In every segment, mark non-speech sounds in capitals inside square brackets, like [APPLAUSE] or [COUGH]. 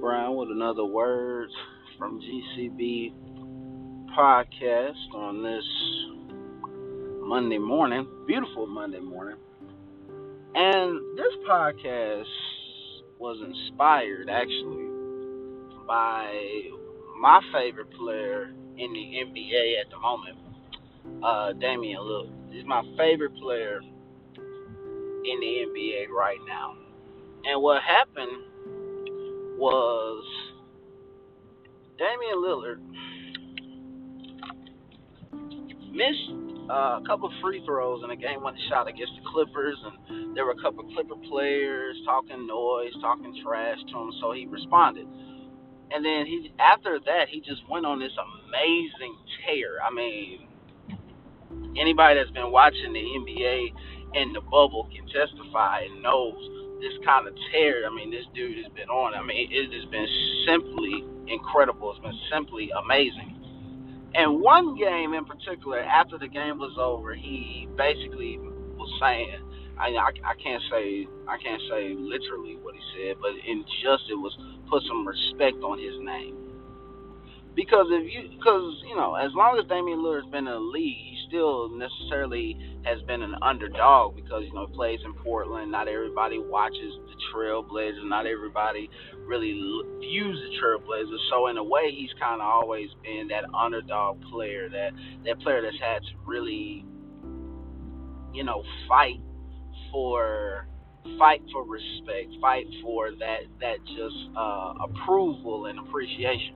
Brown with another word from GCB podcast on this Monday morning, beautiful Monday morning. And this podcast was inspired actually by my favorite player in the NBA at the moment, uh, Damian Lillard. He's my favorite player in the NBA right now. And what happened was Damian Lillard missed uh, a couple free throws in a game winning shot against the Clippers, and there were a couple Clipper players talking noise, talking trash to him, so he responded. And then he, after that, he just went on this amazing tear. I mean, anybody that's been watching the NBA in the bubble can testify and knows this kind of tear. I mean, this dude has been on. I mean, it has been simply incredible. It's been simply amazing. And one game in particular, after the game was over, he basically was saying, I, I, I can't say I can't say literally what he said, but in just it was put some respect on his name. Because if you, because you know, as long as Damian Lillard's been in the league, he still necessarily has been an underdog because you know he plays in Portland. Not everybody watches the Trailblazers. Not everybody really views the Trailblazers. So in a way, he's kind of always been that underdog player, that that player that's had to really, you know, fight for fight for respect, fight for that that just uh, approval and appreciation.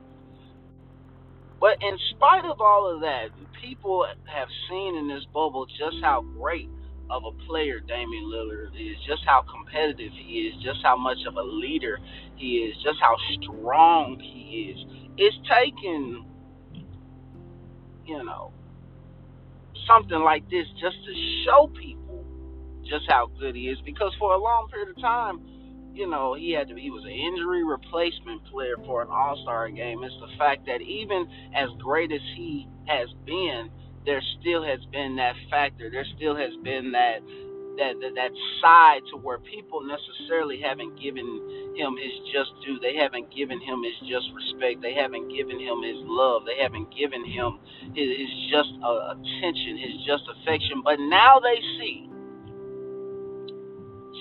But in spite of all of that, people have seen in this bubble just how great of a player Damian Lillard is, just how competitive he is, just how much of a leader he is, just how strong he is. It's taken, you know, something like this just to show people just how good he is because for a long period of time you know, he had to he was an injury replacement player for an All Star game. It's the fact that even as great as he has been, there still has been that factor. There still has been that that that, that side to where people necessarily haven't given him his just due. They haven't given him his just respect. They haven't given him his love. They haven't given him his, his just uh, attention, his just affection. But now they see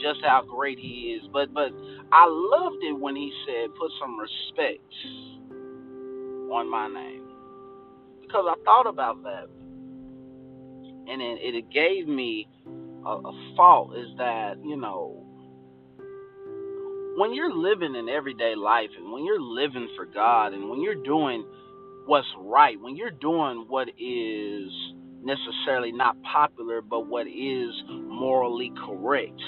just how great he is. But but I loved it when he said, "Put some respect on my name," because I thought about that, and it, it gave me a, a thought. Is that you know when you're living in everyday life, and when you're living for God, and when you're doing what's right, when you're doing what is necessarily not popular, but what is morally correct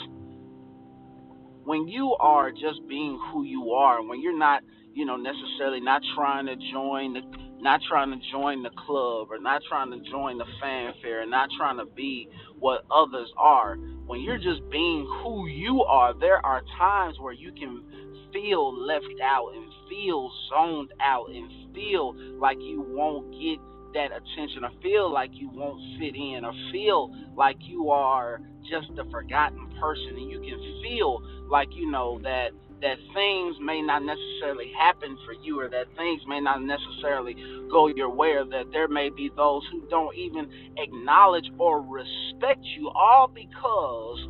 when you are just being who you are, when you're not, you know, necessarily not trying to join the not trying to join the club or not trying to join the fanfare and not trying to be what others are. When you're just being who you are, there are times where you can feel left out and feel zoned out and feel like you won't get that attention or feel like you won't fit in or feel like you are just a forgotten person and you can feel like you know that that things may not necessarily happen for you or that things may not necessarily go your way or that there may be those who don't even acknowledge or respect you all because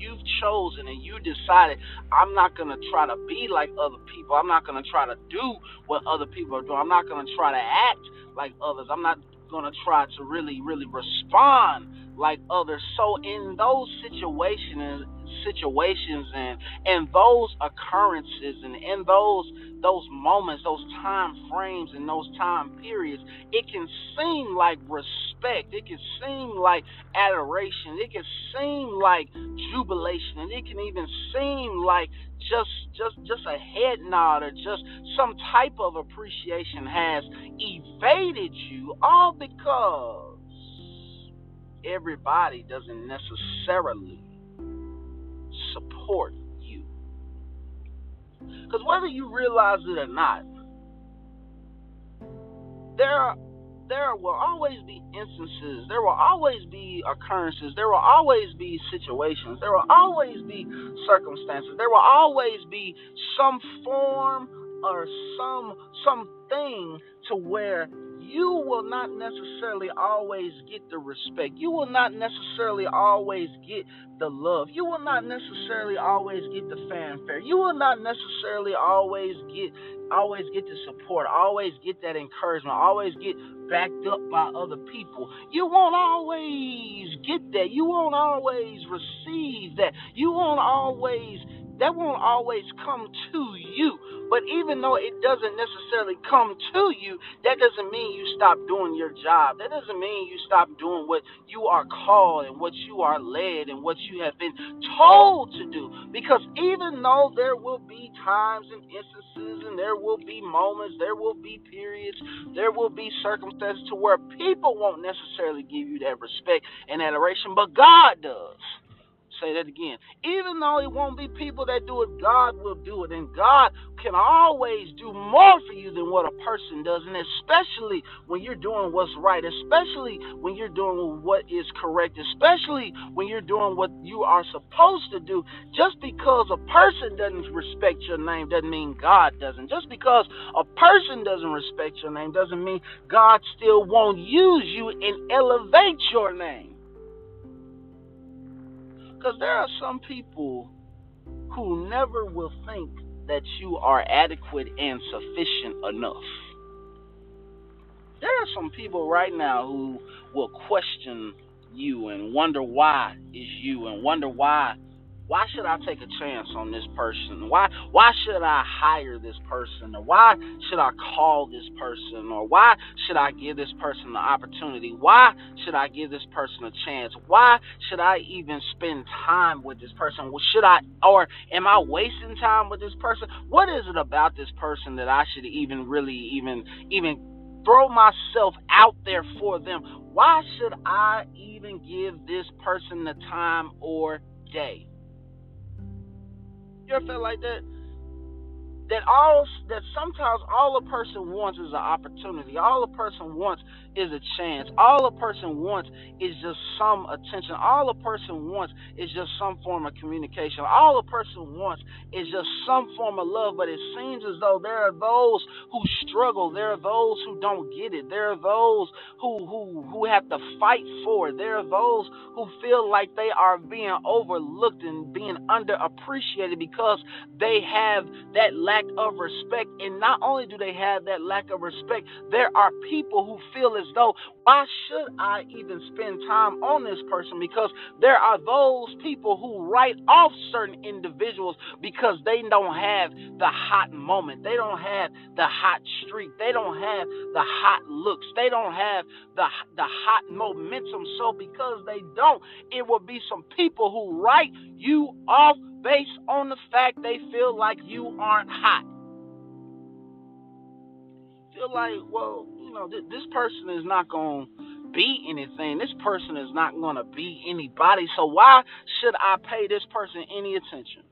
you've chosen and you decided I'm not going to try to be like other people. I'm not going to try to do what other people are doing. I'm not going to try to act like others. I'm not going to try to really really respond like others. So in those situations situations and and those occurrences and in those those moments, those time frames and those time periods, it can seem like respect, it can seem like adoration, it can seem like jubilation, and it can even seem like just just just a head nod or just some type of appreciation has evaded you all because everybody doesn't necessarily support you. Because whether you realize it or not, there there will always be instances, there will always be occurrences, there will always be situations, there will always be circumstances, there will always be some form or some something to where you will not necessarily always get the respect. You will not necessarily always get the love. You will not necessarily always get the fanfare. You will not necessarily always get always get the support, always get that encouragement, always get backed up by other people. You won't always get that. You won't always receive that. You won't always that won't always come to you. But even though it doesn't necessarily come to you, that doesn't mean you stop doing your job. That doesn't mean you stop doing what you are called and what you are led and what you have been told to do. Because even though there will be times and instances and there will be moments, there will be periods, there will be circumstances to where people won't necessarily give you that respect and adoration, but God does say that again. Even though it won't be people that do it, God will do it. And God can always do more for you than what a person does. And especially when you're doing what's right, especially when you're doing what is correct, especially when you're doing what you are supposed to do. Just because a person doesn't respect your name doesn't mean God doesn't. Just because a person doesn't respect your name doesn't mean God still won't use you and elevate your name. Because there are some people who never will think that you are adequate and sufficient enough. There are some people right now who will question you and wonder why is you and wonder why why should I take a chance on this person? Why why should I hire this person? Or why should I call this person? Or why should I give this person the opportunity? Why should I give this person a chance? Why should I even spend time with this person? Should I or am I wasting time with this person? What is it about this person that I should even really even even throw myself out there for them? Why should I even give this person the time or day? You ever felt like that? That all that sometimes all a person wants is an opportunity. All a person wants is a chance. All a person wants is just some attention. All a person wants is just some form of communication. All a person wants is just some form of love. But it seems as though there are those who struggle. There are those who don't get it. There are those who who who have to fight for it. There are those who feel like they are being overlooked and being underappreciated because they have that lack of respect. And not only do they have that lack of respect, there are people who feel as though, why should I even spend time on this person? Because there are those people who write off certain individuals because they don't have the hot moment. They don't have the hot streak. They don't have the hot looks. They don't have the, the hot momentum. So because they don't, it will be some people who write you off based on the fact they feel like you aren't hot. Feel like, well, you know, th- this person is not going to be anything. This person is not going to be anybody. So why should I pay this person any attention?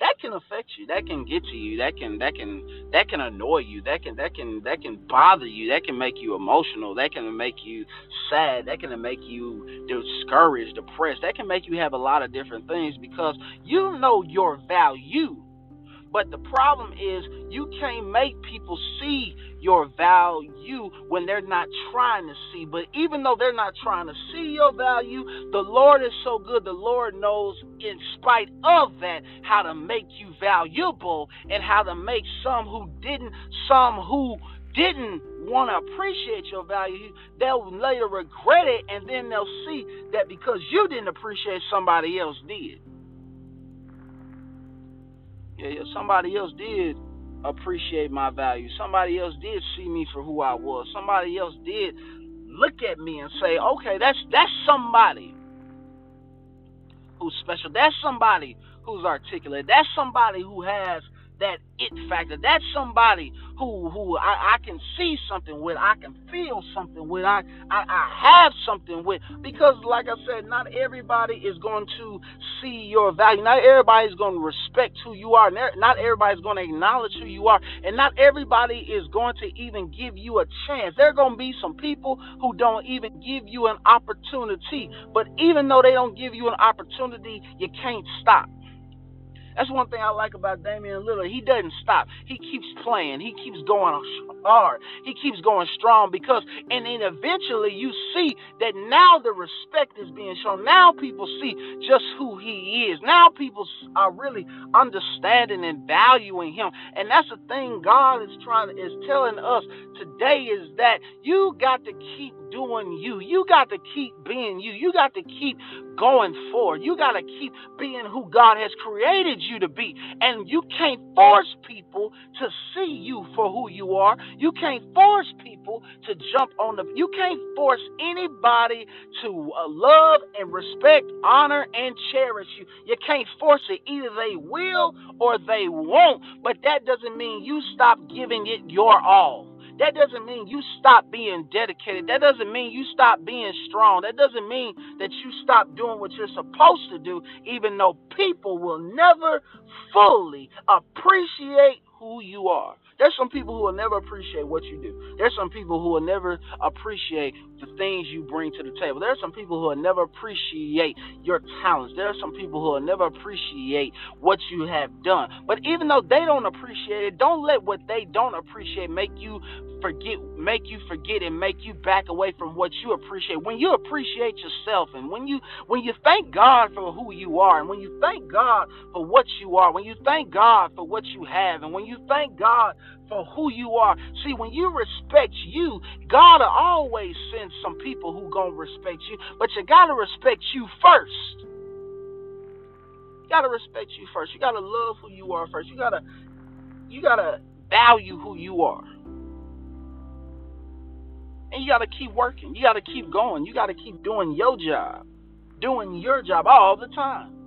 That can affect you. That can get to you. That can that can that can annoy you. That can that can that can bother you. That can make you emotional. That can make you sad. That can make you discouraged, depressed. That can make you have a lot of different things because you know your value. But the problem is you can't make people see your value when they're not trying to see. But even though they're not trying to see your value, the Lord is so good. The Lord knows, in spite of that, how to make you valuable and how to make some who didn't, some who didn't want to appreciate your value, they'll later regret it, and then they'll see that because you didn't appreciate, somebody else did. Yeah, somebody else did appreciate my value. Somebody else did see me for who I was. Somebody else did look at me and say, "Okay, that's that's somebody who's special. That's somebody who's articulate. That's somebody who has that it factor. That's somebody who who I, I can see something with, I can feel something with, I, I I have something with. Because like I said, not everybody is going to see your value. Not everybody is going to respect who you are. Not everybody is going to acknowledge who you are, and not everybody is going to even give you a chance. There are going to be some people who don't even give you an opportunity. But even though they don't give you an opportunity, you can't stop. That's one thing I like about Damian Lillard. He doesn't stop. He keeps playing. He keeps going hard. He keeps going strong because, and then eventually you see that now the respect is being shown. Now people see just who he is. Now people are really understanding and valuing him. And that's the thing God is trying is telling us today is that you got to keep doing you. You got to keep being you. You got to keep going forward. You got to keep being who God has created you to be. And you can't force people to see you for who you are. You can't force people to jump on the. You can't force anybody to uh, love and respect, honor, and cherish you. You can't force it. Either they will or they won't. But that doesn't mean you stop giving it your all. That doesn't mean you stop being dedicated. That doesn't mean you stop being strong. That doesn't mean that you stop doing what you're supposed to do, even though people will never fully appreciate who you are. There's some people who will never appreciate what you do. There's some people who will never appreciate the things you bring to the table. There are some people who will never appreciate your talents. There are some people who will never appreciate what you have done. But even though they don't appreciate it, don't let what they don't appreciate make you forget make you forget and make you back away from what you appreciate. When you appreciate yourself and when you when you thank God for who you are and when you thank God for what you are, when you thank God for what you have and when you thank God for who you are. See, when you respect you, God will always send some people who gonna respect you, but you gotta respect you first. You gotta respect you first. You gotta love who you are first. You gotta you gotta value who you are. And you got to keep working. You got to keep going. You got to keep doing your job, doing your job all the time.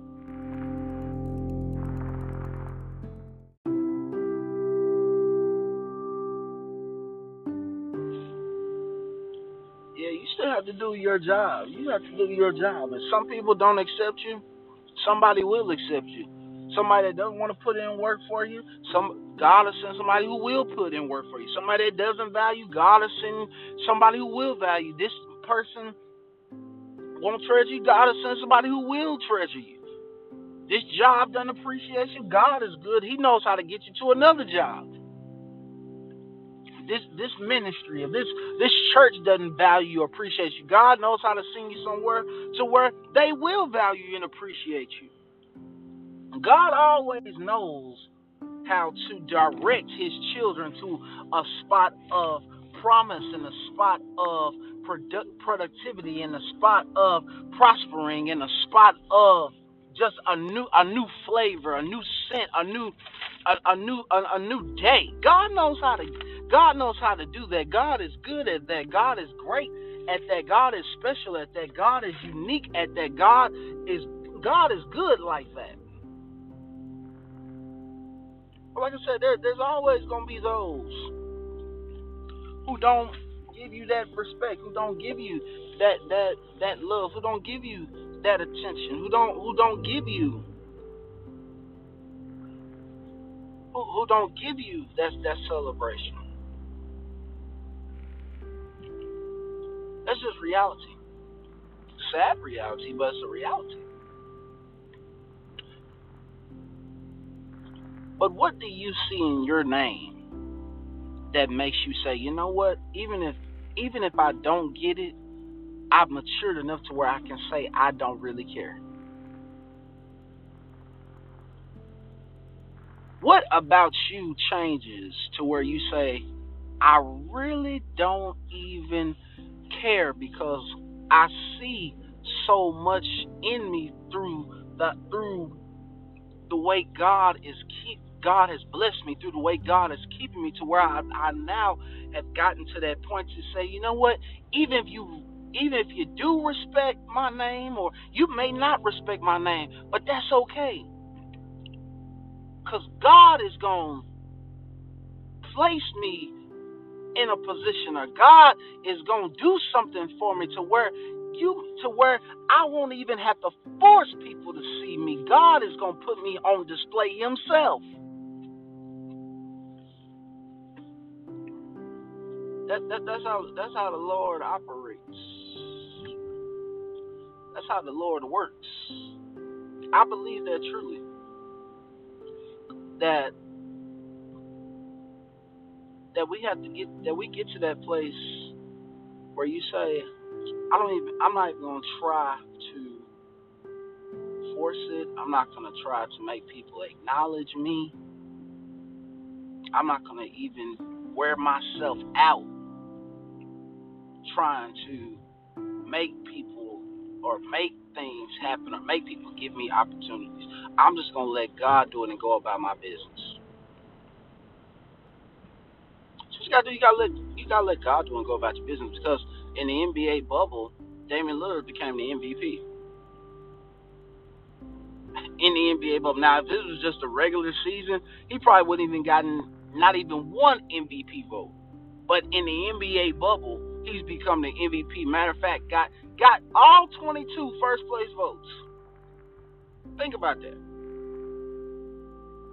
Have to do your job. You have to do your job. If some people don't accept you, somebody will accept you. Somebody that doesn't want to put in work for you, some God will send somebody who will put in work for you. Somebody that doesn't value, God will send somebody who will value. This person won't treasure you, God will send somebody who will treasure you. This job doesn't appreciate you, God is good. He knows how to get you to another job. This this ministry of this this church doesn't value or appreciate you. God knows how to send you somewhere to where they will value and appreciate you. God always knows how to direct his children to a spot of promise and a spot of produ- productivity and a spot of prospering and a spot of just a new a new flavor, a new scent, a new a, a new a, a new day. God knows how to God knows how to do that. God is good at that. God is great at that. God is special at that. God is unique at that. God is God is good like that like I said, there, there's always gonna be those who don't give you that respect, who don't give you that that that love, who don't give you that attention, who don't who don't give you who, who don't give you that that celebration. That's just reality. Sad reality, but it's a reality. But what do you see in your name that makes you say, you know what? Even if even if I don't get it, I've matured enough to where I can say I don't really care. What about you changes to where you say, I really don't even care because I see so much in me through the through the way God is keep God has blessed me through the way God is keeping me to where I, I now have gotten to that point to say, you know what? Even if you even if you do respect my name or you may not respect my name, but that's okay. Because God is to place me in a position or God is going to do something for me to where you to where I won't even have to force people to see me. God is going to put me on display himself. That, that, that's how that's how the Lord operates. That's how the Lord works. I believe that truly. That that we have to get that we get to that place where you say, I don't even I'm not even gonna try to force it. I'm not gonna try to make people acknowledge me. I'm not gonna even wear myself out trying to make people or make things happen or make people give me opportunities. I'm just gonna let God do it and go about my business. You gotta do. You gotta let you gotta let God do and go about your business because in the NBA bubble, Damian Lillard became the MVP. In the NBA bubble. Now, if this was just a regular season, he probably wouldn't even gotten not even one MVP vote. But in the NBA bubble, he's become the MVP. Matter of fact, got got all 22 first place votes. Think about that.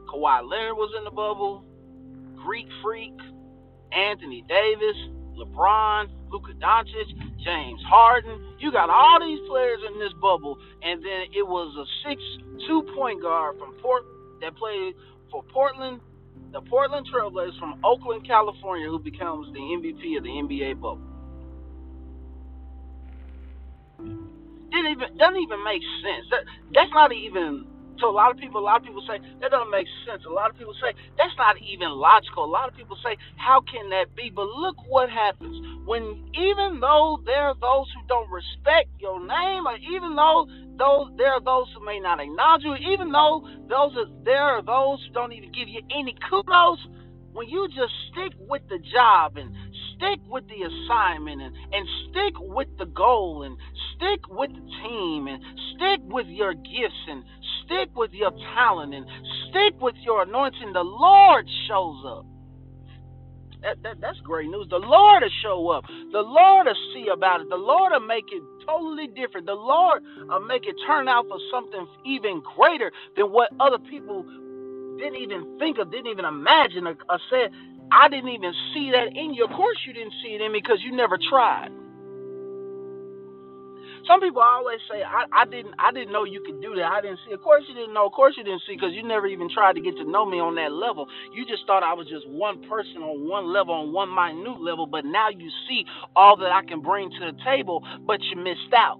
Kawhi Leonard was in the bubble. Greek Freak, Anthony Davis, LeBron, Luka Doncic, James Harden. You got all these players in this bubble, and then it was a six-two point guard from Port that played for Portland, the Portland Trailblazers from Oakland, California, who becomes the MVP of the NBA bubble. Didn't even doesn't even make sense. That that's not even so a lot of people, a lot of people say that doesn't make sense. A lot of people say that's not even logical. A lot of people say how can that be? But look what happens when even though there are those who don't respect your name, or even though those there are those who may not acknowledge you, even though those are, there are those who don't even give you any kudos. When you just stick with the job and stick with the assignment and, and stick with the goal and stick with the team and stick with your gifts and stick with your talent and stick with your anointing, the Lord shows up. That, that, that's great news. The Lord will show up. The Lord will see about it. The Lord will make it totally different. The Lord will make it turn out for something even greater than what other people didn't even think of, didn't even imagine, or, or said, I didn't even see that in you. Of course, you didn't see it in me because you never tried. Some people always say, I, I didn't I didn't know you could do that. I didn't see. Of course you didn't know. Of course you didn't see because you never even tried to get to know me on that level. You just thought I was just one person on one level, on one minute level. But now you see all that I can bring to the table, but you missed out.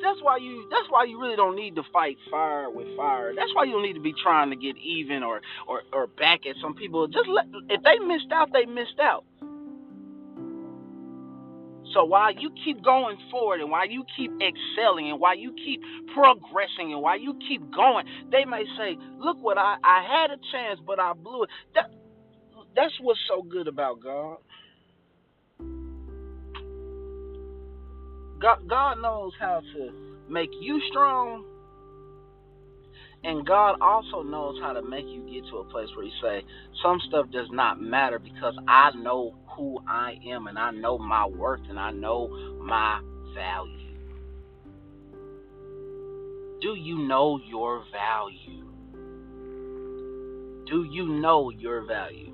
That's why you that's why you really don't need to fight fire with fire. That's why you don't need to be trying to get even or or, or back at some people. Just let if they missed out, they missed out. So while you keep going forward and while you keep excelling and while you keep progressing and while you keep going, they may say, "Look what I I had a chance, but I blew it." That that's what's so good about God. God, God knows how to make you strong, and God also knows how to make you get to a place where you say, some stuff does not matter because I know who I am and I know my worth and I know my value. Do you know your value? Do you know your value?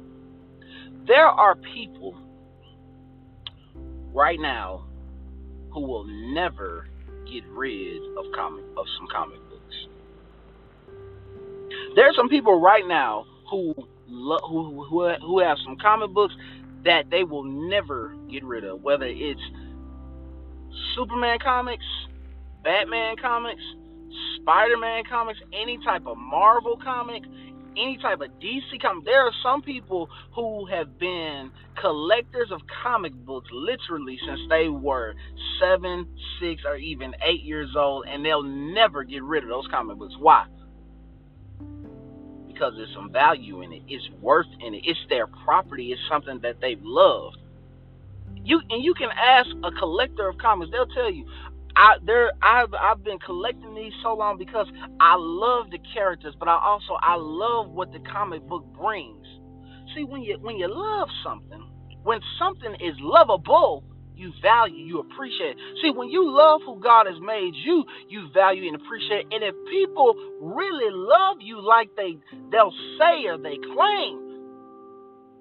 There are people right now who will never get rid of comic of some comic There are some people right now who who who who have some comic books that they will never get rid of, whether it's Superman comics, Batman comics, Spider-Man comics, any type of Marvel comic, any type of DC comic. There are some people who have been collectors of comic books literally since they were seven, six, or even eight years old, and they'll never get rid of those comic books. Why? Because there's some value in it. It's worth in it. It's their property. It's something that they've loved. You and you can ask a collector of comics. They'll tell you, I there I've I've been collecting these so long because I love the characters, but I also I love what the comic book brings. See, when you when you love something, when something is lovable, you value, you appreciate. See, when you love who God has made you, you value and appreciate. And if people really love you like they they'll say or they claim,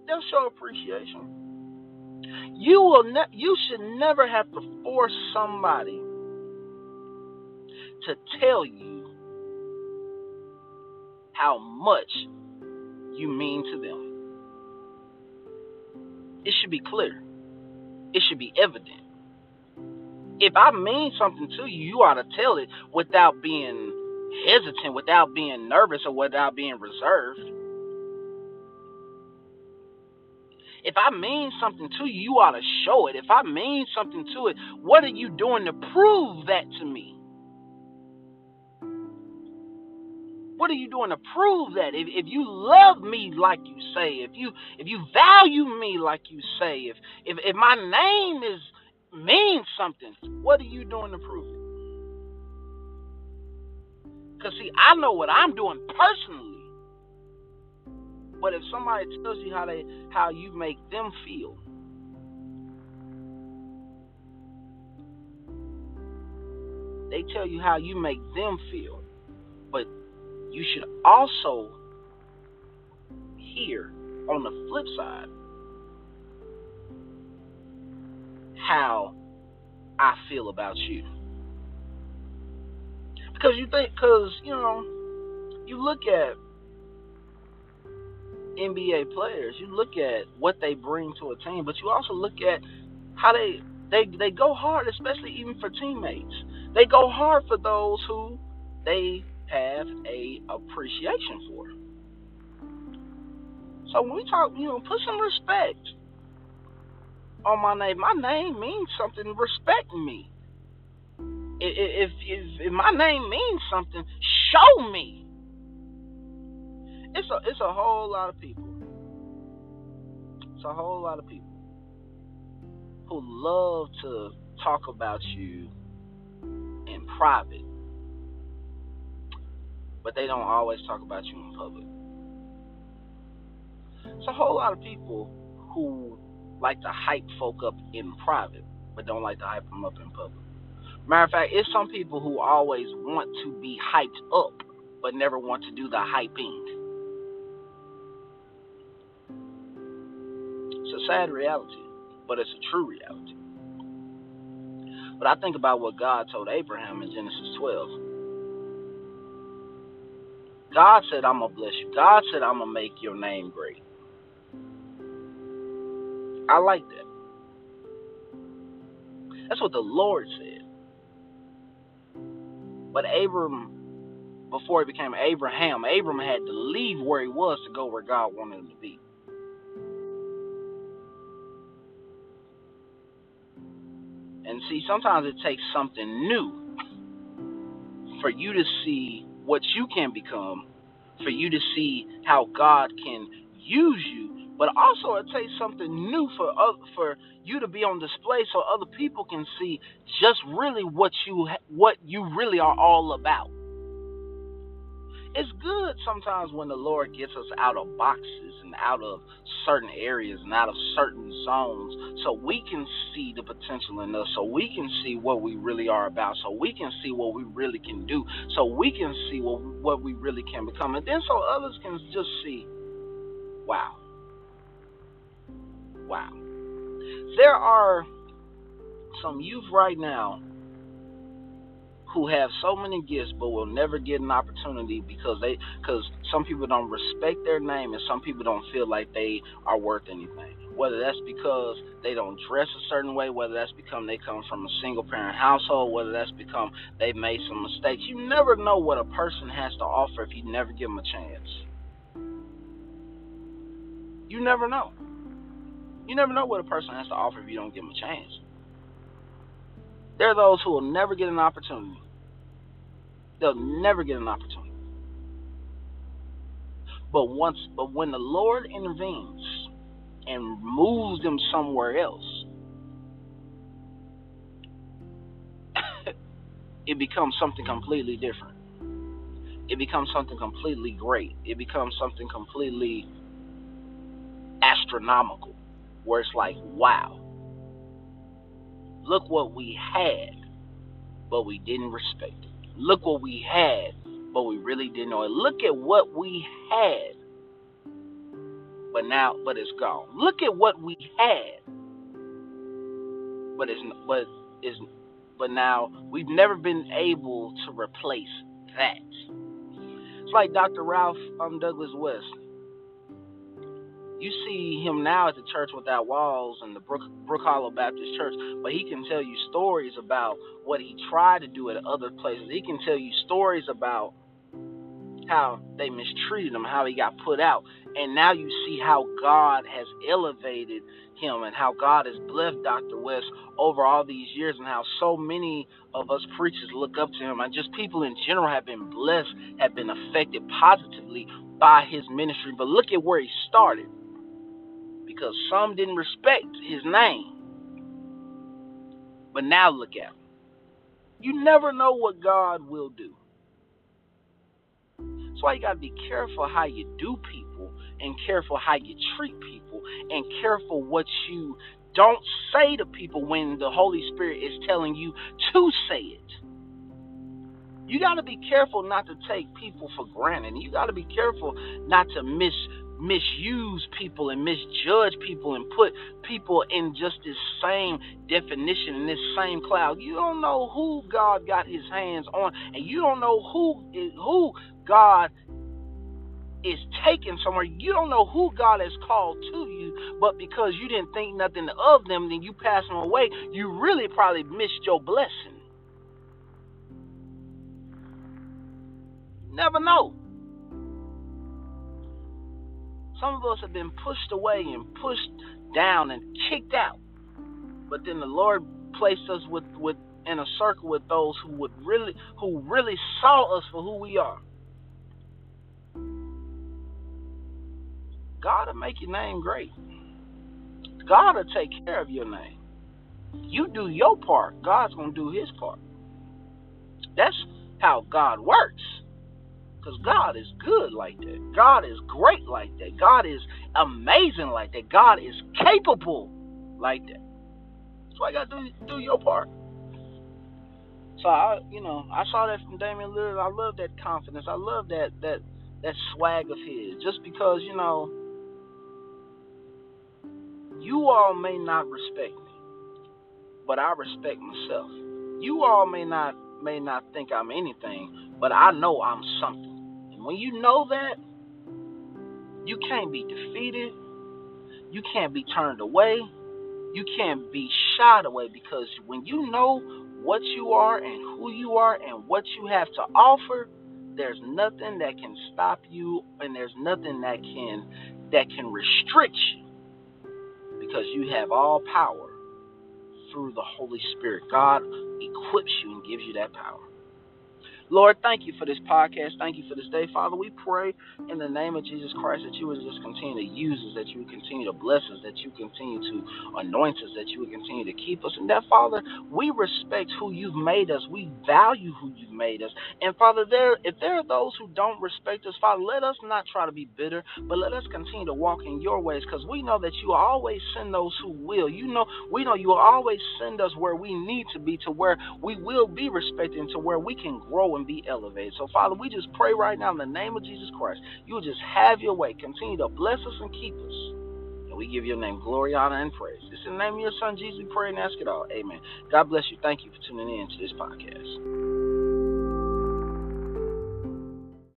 they'll show appreciation. You will ne- you should never have to force somebody to tell you how much you mean to them. It should be clear. It should be evident. If I mean something to you, you ought to tell it without being hesitant, without being nervous, or without being reserved. If I mean something to you, you ought to show it. If I mean something to it, what are you doing to prove that to me? What are you doing to prove that? If, if you love me like you say, if you if you value me like you say, if if, if my name is means something, what are you doing to prove it? Cause see, I know what I'm doing personally. But if somebody tells you how they how you make them feel, they tell you how you make them feel. But you should also hear on the flip side how I feel about you. Because you think, because, you know, you look at NBA players, you look at what they bring to a team, but you also look at how they they they go hard, especially even for teammates. They go hard for those who they have a appreciation for. So when we talk, you know, put some respect on my name. My name means something. Respect me. If, if, if my name means something, show me. It's a it's a whole lot of people. It's a whole lot of people who love to talk about you in private but they don't always talk about you in public. It's a whole lot of people who like to hype folk up in private, but don't like to hype them up in public. Matter of fact, it's some people who always want to be hyped up, but never want to do the hyping. It's a sad reality, but it's a true reality. But I think about what God told Abraham in Genesis 12. God said, I'm going to bless you. God said, I'm going to make your name great. I like that. That's what the Lord said. But Abram, before he became Abraham, Abram had to leave where he was to go where God wanted him to be. And see, sometimes it takes something new for you to see what you can become, for you to see how God can use you, but also it takes something new for uh, for you to be on display so other people can see just really what you what you really are all about it's good sometimes when the Lord gets us out of boxes and out of certain areas and out of certain zones so we can see the potential in us, so we can see what we really are about, so we can see what we really can do, so we can see what, what we really can become. And then so others can just see, wow. Wow. There are some youth right now who have so many gifts but will never get an opportunity because they because some people don't respect their name and some people don't feel like they are worth anything. Whether that's because they don't dress a certain way whether that's because they come from a single parent household whether that's because they made some mistakes. You never know what a person has to offer if you never give them a chance. You never know. You never know what a person has to offer if you don't give them a chance there are those who will never get an opportunity they'll never get an opportunity. But once, but when the Lord intervenes and moves them somewhere else, [COUGHS] it becomes something completely different. It becomes something completely great. It becomes something completely astronomical, where it's like, wow, look what we had, but we didn't respect it. Look what we had, but we really didn't know it. Look at what we had, but now, but it's gone. Look at what we had, but it's but is but now we've never been able to replace that. It's like Dr. Ralph um, Douglas West. You see him now at the Church Without Walls and the Brook, Brook Hollow Baptist Church, but he can tell you stories about what he tried to do at other places. He can tell you stories about how they mistreated him, how he got put out. And now you see how God has elevated him and how God has blessed Dr. West over all these years and how so many of us preachers look up to him and just people in general have been blessed, have been affected positively by his ministry. But look at where he started. Because some didn't respect his name. But now look at him. You never know what God will do. That's why you got to be careful how you do people and careful how you treat people and careful what you don't say to people when the Holy Spirit is telling you to say it. You got to be careful not to take people for granted. You got to be careful not to miss misuse people and misjudge people and put people in just this same definition in this same cloud. You don't know who God got his hands on and you don't know who who God is taken somewhere. You don't know who God has called to you, but because you didn't think nothing of them, then you pass them away. You really probably missed your blessing. Never know. Some of us have been pushed away and pushed down and kicked out. But then the Lord placed us with, with in a circle with those who would really who really saw us for who we are. God will make your name great. God will take care of your name. You do your part, God's going to do his part. That's how God works. Because God is good like that. God is great like that. God is amazing like that. God is capable like that. That's why you got to do, do your part. So I, you know, I saw that from Damian Lillard. I love that confidence. I love that that that swag of his. Just because you know, you all may not respect me, but I respect myself. You all may not may not think I'm anything, but I know I'm something. When you know that, you can't be defeated. You can't be turned away. You can't be shied away because when you know what you are and who you are and what you have to offer, there's nothing that can stop you and there's nothing that can that can restrict you because you have all power through the Holy Spirit. God equips you and gives you that power. Lord, thank you for this podcast. Thank you for this day. Father, we pray in the name of Jesus Christ that you would just continue to use us, that you would continue to bless us, that you continue to anoint us, that you would continue to keep us. And that, Father, we respect who you've made us. We value who you've made us. And Father, there if there are those who don't respect us, Father, let us not try to be bitter, but let us continue to walk in your ways because we know that you always send those who will. You know, we know you will always send us where we need to be to where we will be respected to where we can grow and be elevated. So, Father, we just pray right now in the name of Jesus Christ, you will just have your way. Continue to bless us and keep us. And we give your name glory, honor, and praise. It's in the name of your son, Jesus, we pray and ask it all. Amen. God bless you. Thank you for tuning in to this podcast.